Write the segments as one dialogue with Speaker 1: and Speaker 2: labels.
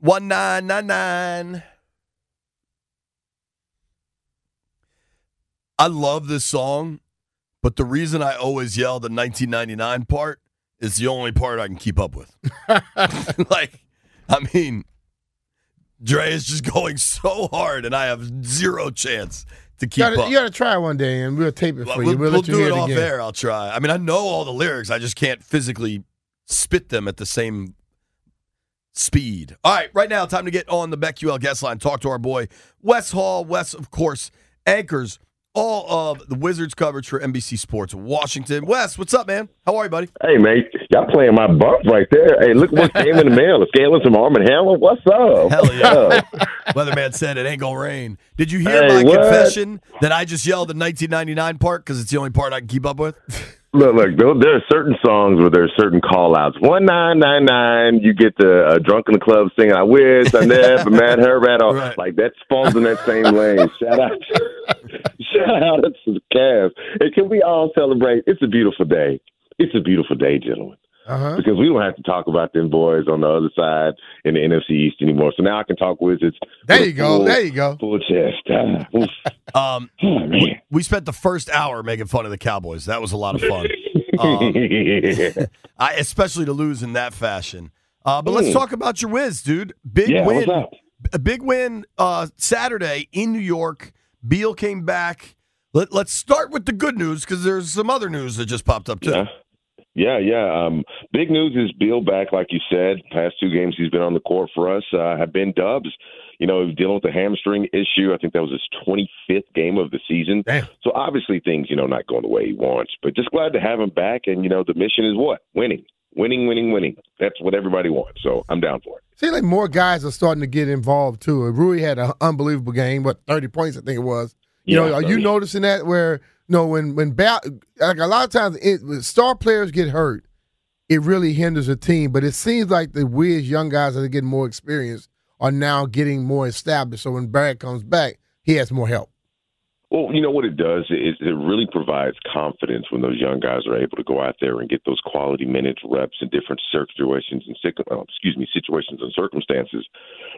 Speaker 1: 1999. I love this song, but the reason I always yell the 1999 part is the only part I can keep up with. like, I mean, Dre is just going so hard, and I have zero chance to keep
Speaker 2: you gotta,
Speaker 1: up.
Speaker 2: You got to try one day, and we'll tape it for
Speaker 1: we'll,
Speaker 2: you. We'll,
Speaker 1: we'll
Speaker 2: you
Speaker 1: do it
Speaker 2: it
Speaker 1: off
Speaker 2: again.
Speaker 1: air. I'll try. I mean, I know all the lyrics. I just can't physically spit them at the same speed. All right, right now, time to get on the BetQL guest line. Talk to our boy Wes Hall. Wes, of course, anchors all of the Wizards coverage for NBC Sports Washington. Wes, what's up, man? How are you, buddy?
Speaker 3: Hey, mate, y'all playing my bump right there. Hey, look what came in the mail. The scaling some Arm and Hammer. What's up?
Speaker 1: Hell yeah. Weatherman said it ain't gonna rain. Did you hear
Speaker 3: Hey,
Speaker 1: my
Speaker 3: what?
Speaker 1: confession that I just yelled the 1999 part because it's the only part I can keep up with?
Speaker 3: Look, look, there, are certain songs where there are certain call outs. One nine nine nine, you get the uh, drunk in the club singing "I wish I never met her at all."
Speaker 1: Right.
Speaker 3: Like that falls in that same lane. Shout out, shout out to the Cavs. And can we all celebrate? It's a beautiful day. It's a beautiful day, gentlemen.
Speaker 2: Uh-huh.
Speaker 3: Because we don't have to talk about them boys on the other side in the NFC East anymore. So now I can talk Wizards.
Speaker 2: There you go.
Speaker 3: full-
Speaker 2: There you go.
Speaker 3: Full chest.
Speaker 1: Um,
Speaker 3: Oh,
Speaker 1: we, we spent the first hour making fun of the Cowboys. That was a lot of fun. Um, I, especially to lose in that fashion. Uh, but let's
Speaker 3: Mm.
Speaker 1: talk about your whiz, dude. Big
Speaker 3: yeah,
Speaker 1: win. A big win uh, Saturday in New York. Beal came back. Let, let's start with the good news because there's some other news that just popped up too.
Speaker 3: Yeah. Yeah, yeah. Um, big news is Beal back, like you said. Past two games he's been on the court for us uh, have been dubs. You know, dealing with the hamstring issue. I think that was his 25th game of the season.
Speaker 2: Damn.
Speaker 3: So obviously things, you know, not going the way he wants. But just glad to have him back. And, you know, the mission is what? Winning. Winning, winning, winning. That's what everybody wants. So I'm down for it.
Speaker 2: Seems like more guys are starting to get involved too. Rui had an unbelievable game, what thirty points I think it was. You know,
Speaker 3: Yeah,
Speaker 2: are you noticing that where know when when ba- like a lot of times it, when star players get hurt, it really hinders a team. But it seems like the weird young guys that are getting more experience are now getting more established. So when Barrett comes back, he has more help.
Speaker 3: Well, you know what it does is it really provides confidence when those young guys are able to go out there and get those quality minutes, reps in different situations and uh, excuse me, situations and circumstances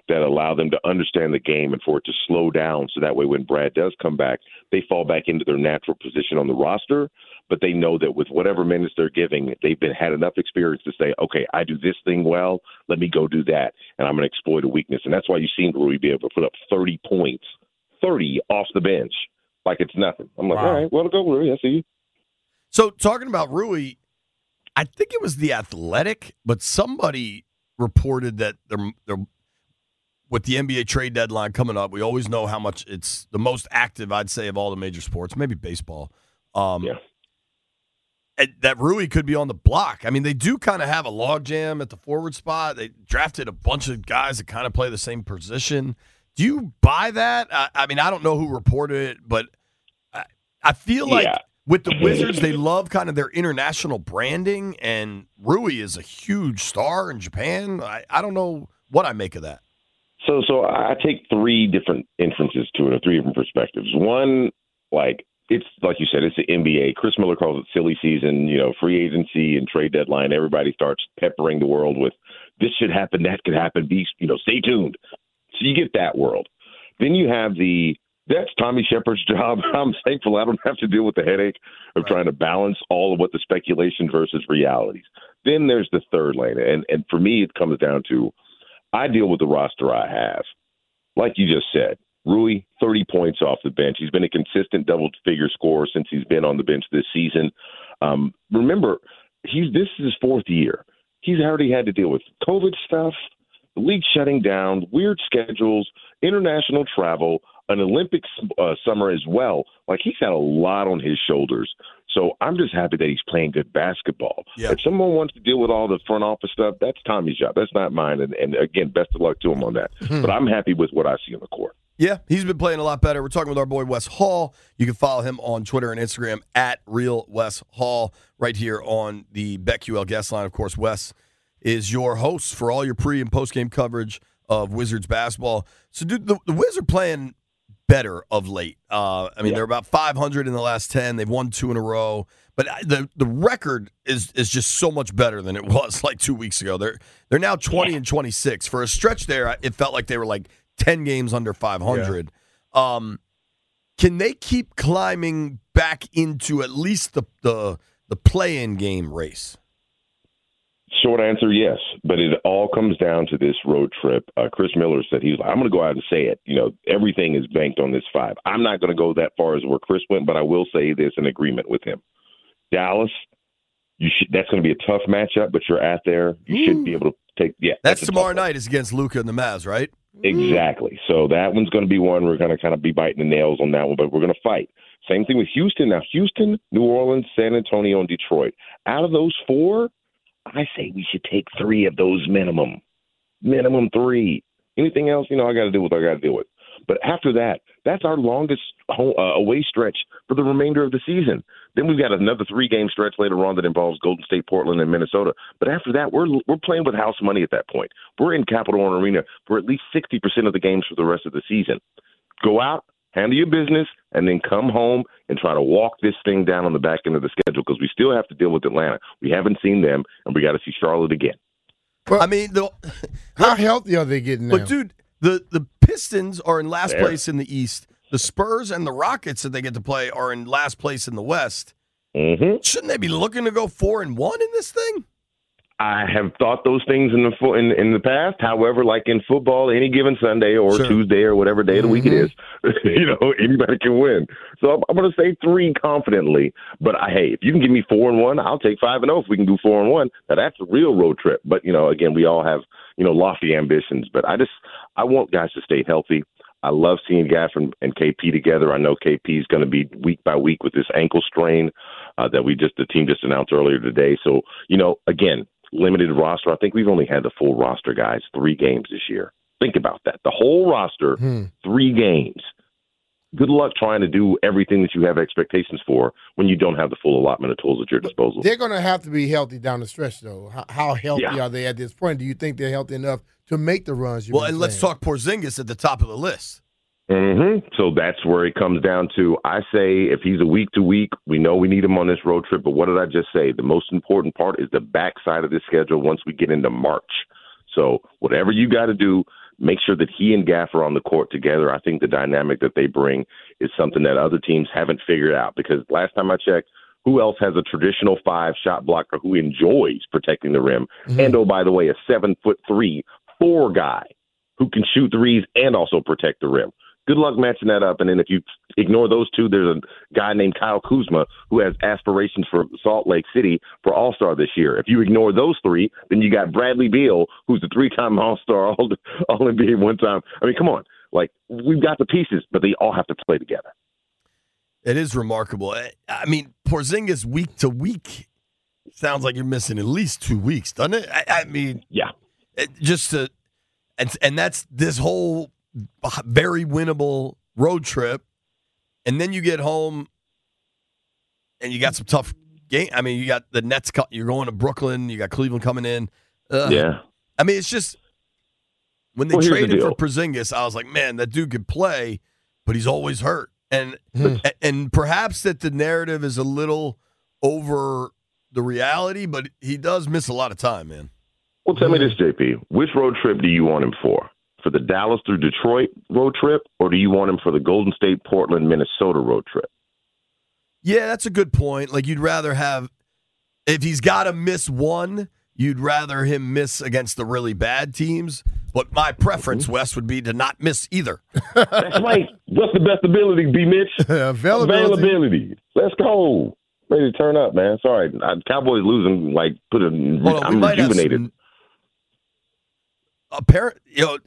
Speaker 3: that allow them to understand the game and for it to slow down. So that way, when Brad does come back, they fall back into their natural position on the roster. But they know that with whatever minutes they're giving, they've been had enough experience to say, okay, I do this thing well. Let me go do that, and I'm going to exploit a weakness. And that's why you've seen Rui be able to put up 30 points, 30 off the bench like it's nothing. I'm like,
Speaker 2: Wow.
Speaker 3: all right, well, go, Rui. I see you.
Speaker 1: So talking about Rui, I think it was the Athletic, but somebody reported that they're, they're with the NBA trade deadline coming up. We always know how much it's the most active, I'd say, of all the major sports, maybe baseball. Um,
Speaker 3: Yeah.
Speaker 1: that Rui could be on the block. I mean, they do kind of have a logjam at the forward spot. They drafted a bunch of guys that kind of play the same position. Do you buy that? I, I mean, I don't know who reported it, but I, I feel like
Speaker 3: Yeah.
Speaker 1: with the Wizards, they love kind of their international branding, and Rui is a huge star in Japan. I, I don't know what I make of that.
Speaker 3: So, so I take three different inferences to it, or three different perspectives. One, like it's like you said, it's the NBA. Chris Miller calls it silly season. You know, free agency and trade deadline. Everybody starts peppering the world with this should happen, that could happen. Be you know, stay tuned. So you get that world. Then you have the that's Tommy Sheppard's job. I'm thankful I don't have to deal with the headache of trying to balance all of what the speculation versus realities. Then there's the third lane, and and for me, it comes down to I deal with the roster I have. Like you just said, Rui, 30 points off the bench. He's been a consistent double figure scorer since he's been on the bench this season. Um, remember, he's this is his fourth year. He's already had to deal with COVID stuff, the league shutting down, weird schedules, international travel, an Olympic uh, summer as well. Like he's had a lot on his shoulders. So I'm just happy that he's playing good basketball.
Speaker 1: Yeah.
Speaker 3: If someone wants to deal with all the front office stuff, that's Tommy's job. That's not mine. And, and again, best of luck to him on that. but I'm happy with what I see on the court.
Speaker 1: Yeah, he's been playing a lot better. We're talking with our boy Wes Hall. You can follow him on Twitter and Instagram at Real Wes Hall, right here on the BetQL guest line. Of course, Wes is your host for all your pre and post game coverage of Wizards basketball. So, dude, the, the Wizards are playing better of late. Uh, I mean,
Speaker 3: Yeah.
Speaker 1: they're about 500 in the last 10. They've won two in a row, but the the record is is just so much better than it was like two weeks ago. They're they're now 20 and 26. For a stretch there, it felt like they were like 10 games under 500. Um, can they keep climbing back into at least the the the play-in game race?
Speaker 3: Short answer, yes. But it all comes down to this road trip. Uh, Chris Miller said he was like, I'm going to go out and say it. You know, everything is banked on this five. I'm not going to go that far as where Chris went, but I will say this in agreement with him. Dallas, you should. That's going to be a tough matchup, but you're at there. You should be able to take. Yeah,
Speaker 1: That's,
Speaker 3: tough
Speaker 1: tomorrow night is against Luka and the Mavs, right?
Speaker 3: Exactly. So that one's going to be one we're going to kind of be biting the nails on that one, but we're going to fight. Same thing with Houston. Now, Houston, New Orleans, San Antonio, and Detroit. Out of those four, I say we should take three of those minimum. Minimum three. Anything else, you know, I got to deal with what I got to deal with. But after that, that's our longest home, uh, away stretch for the remainder of the season. Then we've got another three game stretch later on that involves Golden State, Portland, and Minnesota. But after that, we're we're playing with house money at that point. We're in Capital One Arena for at least sixty percent of the games for the rest of the season. Go out, handle your business, and then come home and try to walk this thing down on the back end of the schedule because we still have to deal with Atlanta. We haven't seen them, and we got to see Charlotte again.
Speaker 1: I mean, the,
Speaker 2: How healthy are they getting now?
Speaker 1: but dude, the the Pistons are in last
Speaker 3: There.
Speaker 1: place in the East. The Spurs and the Rockets that they get to play are in last place in the West.
Speaker 3: hmm
Speaker 1: Shouldn't they be looking to go four and one in this thing?
Speaker 3: I have thought those things in the fo- in in the past. However, like in football, any given Sunday or
Speaker 1: Sure.
Speaker 3: Tuesday or whatever day of the week it is, you know, anybody can win. So I'm, I'm going to say three confidently. But I, hey, if you can give me four and one, I'll take five and zero. If we can do four and one, now that's a real road trip. But you know, again, we all have you know lofty ambitions. But I just I want guys to stay healthy. I love seeing Gaff and, and KP together. I know KP is going to be week by week with this ankle strain uh, that we just the team just announced earlier today. So you know, again, limited roster. I think we've only had the full roster guys three games this year. Think about that. The whole roster,
Speaker 2: Hmm.
Speaker 3: three games. Good luck trying to do everything that you have expectations for when you don't have the full allotment of tools at your disposal.
Speaker 2: They're going to have to be healthy down the stretch, though. How, how healthy
Speaker 3: Yeah.
Speaker 2: are they at this point? Do you think they're healthy enough to make the runs? you've
Speaker 1: Well,
Speaker 2: been
Speaker 1: and let's talk Porzingis at the top of the list.
Speaker 3: Hmm So that's where it comes down to. I say if he's a week to week, we know we need him on this road trip. But what did I just say? The most important part is the backside of the schedule once we get into March. So whatever you got to do, make sure that he and Gaff are on the court together. I think the dynamic that they bring is something that other teams haven't figured out. Because last time I checked, who else has a traditional five shot blocker who enjoys protecting the rim? And oh, by the way, a seven foot three, four guy who can shoot threes and also protect the rim. Good luck matching that up. And then if you ignore those two, there's a guy named Kyle Kuzma who has aspirations for Salt Lake City for All Star this year. If you ignore those three, then you got Bradley Beal, who's a three time All Star, All NBA one time. I mean, come on, like we've got the pieces, but they all have to play together.
Speaker 1: It is remarkable. I- I mean, Porzingis week to week sounds like you're missing at least two weeks, doesn't it? I, I mean,
Speaker 3: Yeah.
Speaker 1: it, just to, and and that's this whole very winnable road trip, and then you get home, and you got some tough game. I mean, you got the Nets. You're going to Brooklyn. You got Cleveland coming in. Ugh.
Speaker 3: Yeah.
Speaker 1: I mean, it's just when they
Speaker 3: Well, here's the
Speaker 1: traded for
Speaker 3: deal.
Speaker 1: Porzingis, I was like, man, that dude could play, but he's always hurt. And
Speaker 2: Hmm.
Speaker 1: and perhaps that the narrative is a little over the reality, but he does miss a lot of time, man.
Speaker 3: Well, tell me this, JP. Which road trip do you want him for? For the Dallas through Detroit road trip, or do you want him for the Golden State, Portland, Minnesota road trip?
Speaker 1: Yeah, that's a good point. Like you'd rather have if he's got to miss one, you'd rather him miss against the really bad teams. But my preference,
Speaker 2: Mm-hmm.
Speaker 1: Wes, would be to not miss either.
Speaker 3: That's right. What's the best ability, B. Mitch?
Speaker 2: Availability.
Speaker 3: Availability. Let's go. Ready to turn up, man. Sorry, I, Cowboys losing. Like, put a.
Speaker 1: Hold
Speaker 3: I'm rejuvenated.
Speaker 1: some apparent, you know,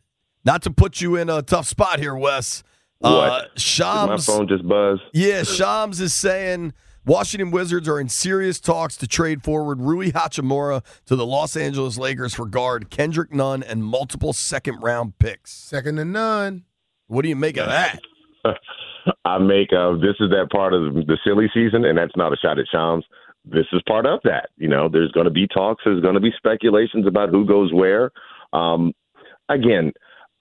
Speaker 1: not to put you in a tough spot here, Wes. Uh,
Speaker 3: What? Did my
Speaker 1: Shams,
Speaker 3: phone just buzzed.
Speaker 1: yeah, Shams is saying Washington Wizards are in serious talks to trade forward Rui Hachimura to the Los Angeles Lakers for guard Kendrick Nunn and multiple second round picks.
Speaker 2: Second to none.
Speaker 1: What do you make of that?
Speaker 3: I make of this is that part of the silly season, and that's not a shot at Shams. This is part of that. You know, there's going to be talks. There's going to be speculations about who goes where. Um, again,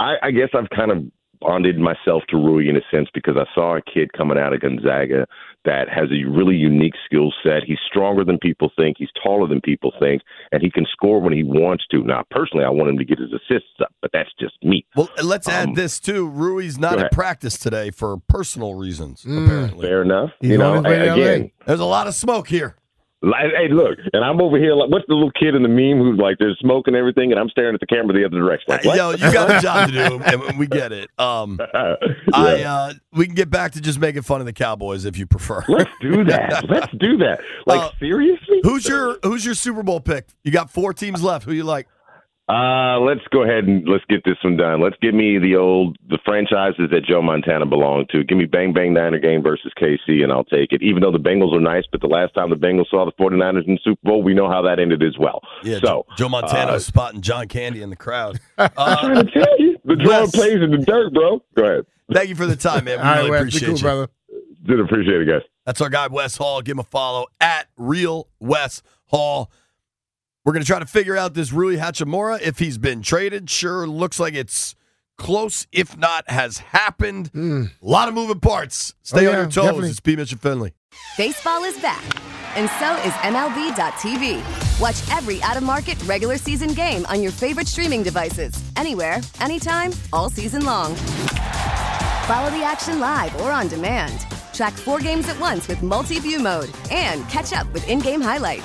Speaker 3: I, I guess I've kind of bonded myself to Rui in a sense because I saw a kid coming out of Gonzaga that has a really unique skill set. He's stronger than people think. He's taller than people think, and he can score when he wants to. Now, personally, I want him to get his assists up, but that's just me.
Speaker 1: Well, let's add
Speaker 3: Um,
Speaker 1: this too. Rui's not
Speaker 3: go
Speaker 1: at practice today for personal reasons.
Speaker 2: Mm.
Speaker 1: Apparently,
Speaker 3: Fair enough.
Speaker 2: He's
Speaker 3: you know,
Speaker 2: on his way to
Speaker 3: again,
Speaker 1: there's a lot of smoke here.
Speaker 3: Like, hey, look, and I'm over here. Like, what's the little kid in the meme who's like, there's smoke and everything, and I'm staring at the camera the other direction. Like, what?
Speaker 1: Yo, you got a job to do, and we get it. Um, I uh, we can get back to just making fun of the Cowboys if you prefer.
Speaker 3: Let's do that. Let's do that. Like,
Speaker 1: Uh,
Speaker 3: seriously?
Speaker 1: Who's your Who's your Super Bowl pick? You got four teams left. Who you like?
Speaker 3: Uh, let's go ahead and let's get this one done. Let's give me the old the franchises that Joe Montana belonged to. Give me Bang Bang Niner Gang versus KC, and I'll take it. Even though the Bengals are nice, but the last time the Bengals saw the 49ers in the Super Bowl, we know how that ended as well.
Speaker 1: Yeah,
Speaker 3: so
Speaker 1: Joe Montana
Speaker 3: uh,
Speaker 1: spotting John Candy in the crowd.
Speaker 3: I'm
Speaker 1: Uh,
Speaker 3: trying to tell you, the draw
Speaker 1: Wes.
Speaker 3: plays in the dirt, bro. Go ahead.
Speaker 1: thank you for the time, man. We
Speaker 2: All right,
Speaker 1: really
Speaker 2: Wes, be
Speaker 1: appreciate
Speaker 2: cool,
Speaker 1: you.
Speaker 2: brother.
Speaker 3: Did appreciate it, guys.
Speaker 1: That's our guy Wes Hall. Give him a follow at Real Wes Hall. We're gonna try to figure out this Rui Hachimura if he's been traded. Sure, looks like it's close, if not has happened. Hmm. A lot of moving parts. Stay
Speaker 2: Oh,
Speaker 1: on
Speaker 2: yeah,
Speaker 1: your toes.
Speaker 2: definitely.
Speaker 1: It's P. Mitchell Finley.
Speaker 4: Baseball is back, and so is MLB.tv. Watch every out of market regular season game on your favorite streaming devices, anywhere, anytime, all season long. Follow the action live or on demand. Track four games at once with multi view mode and catch up with in game highlights.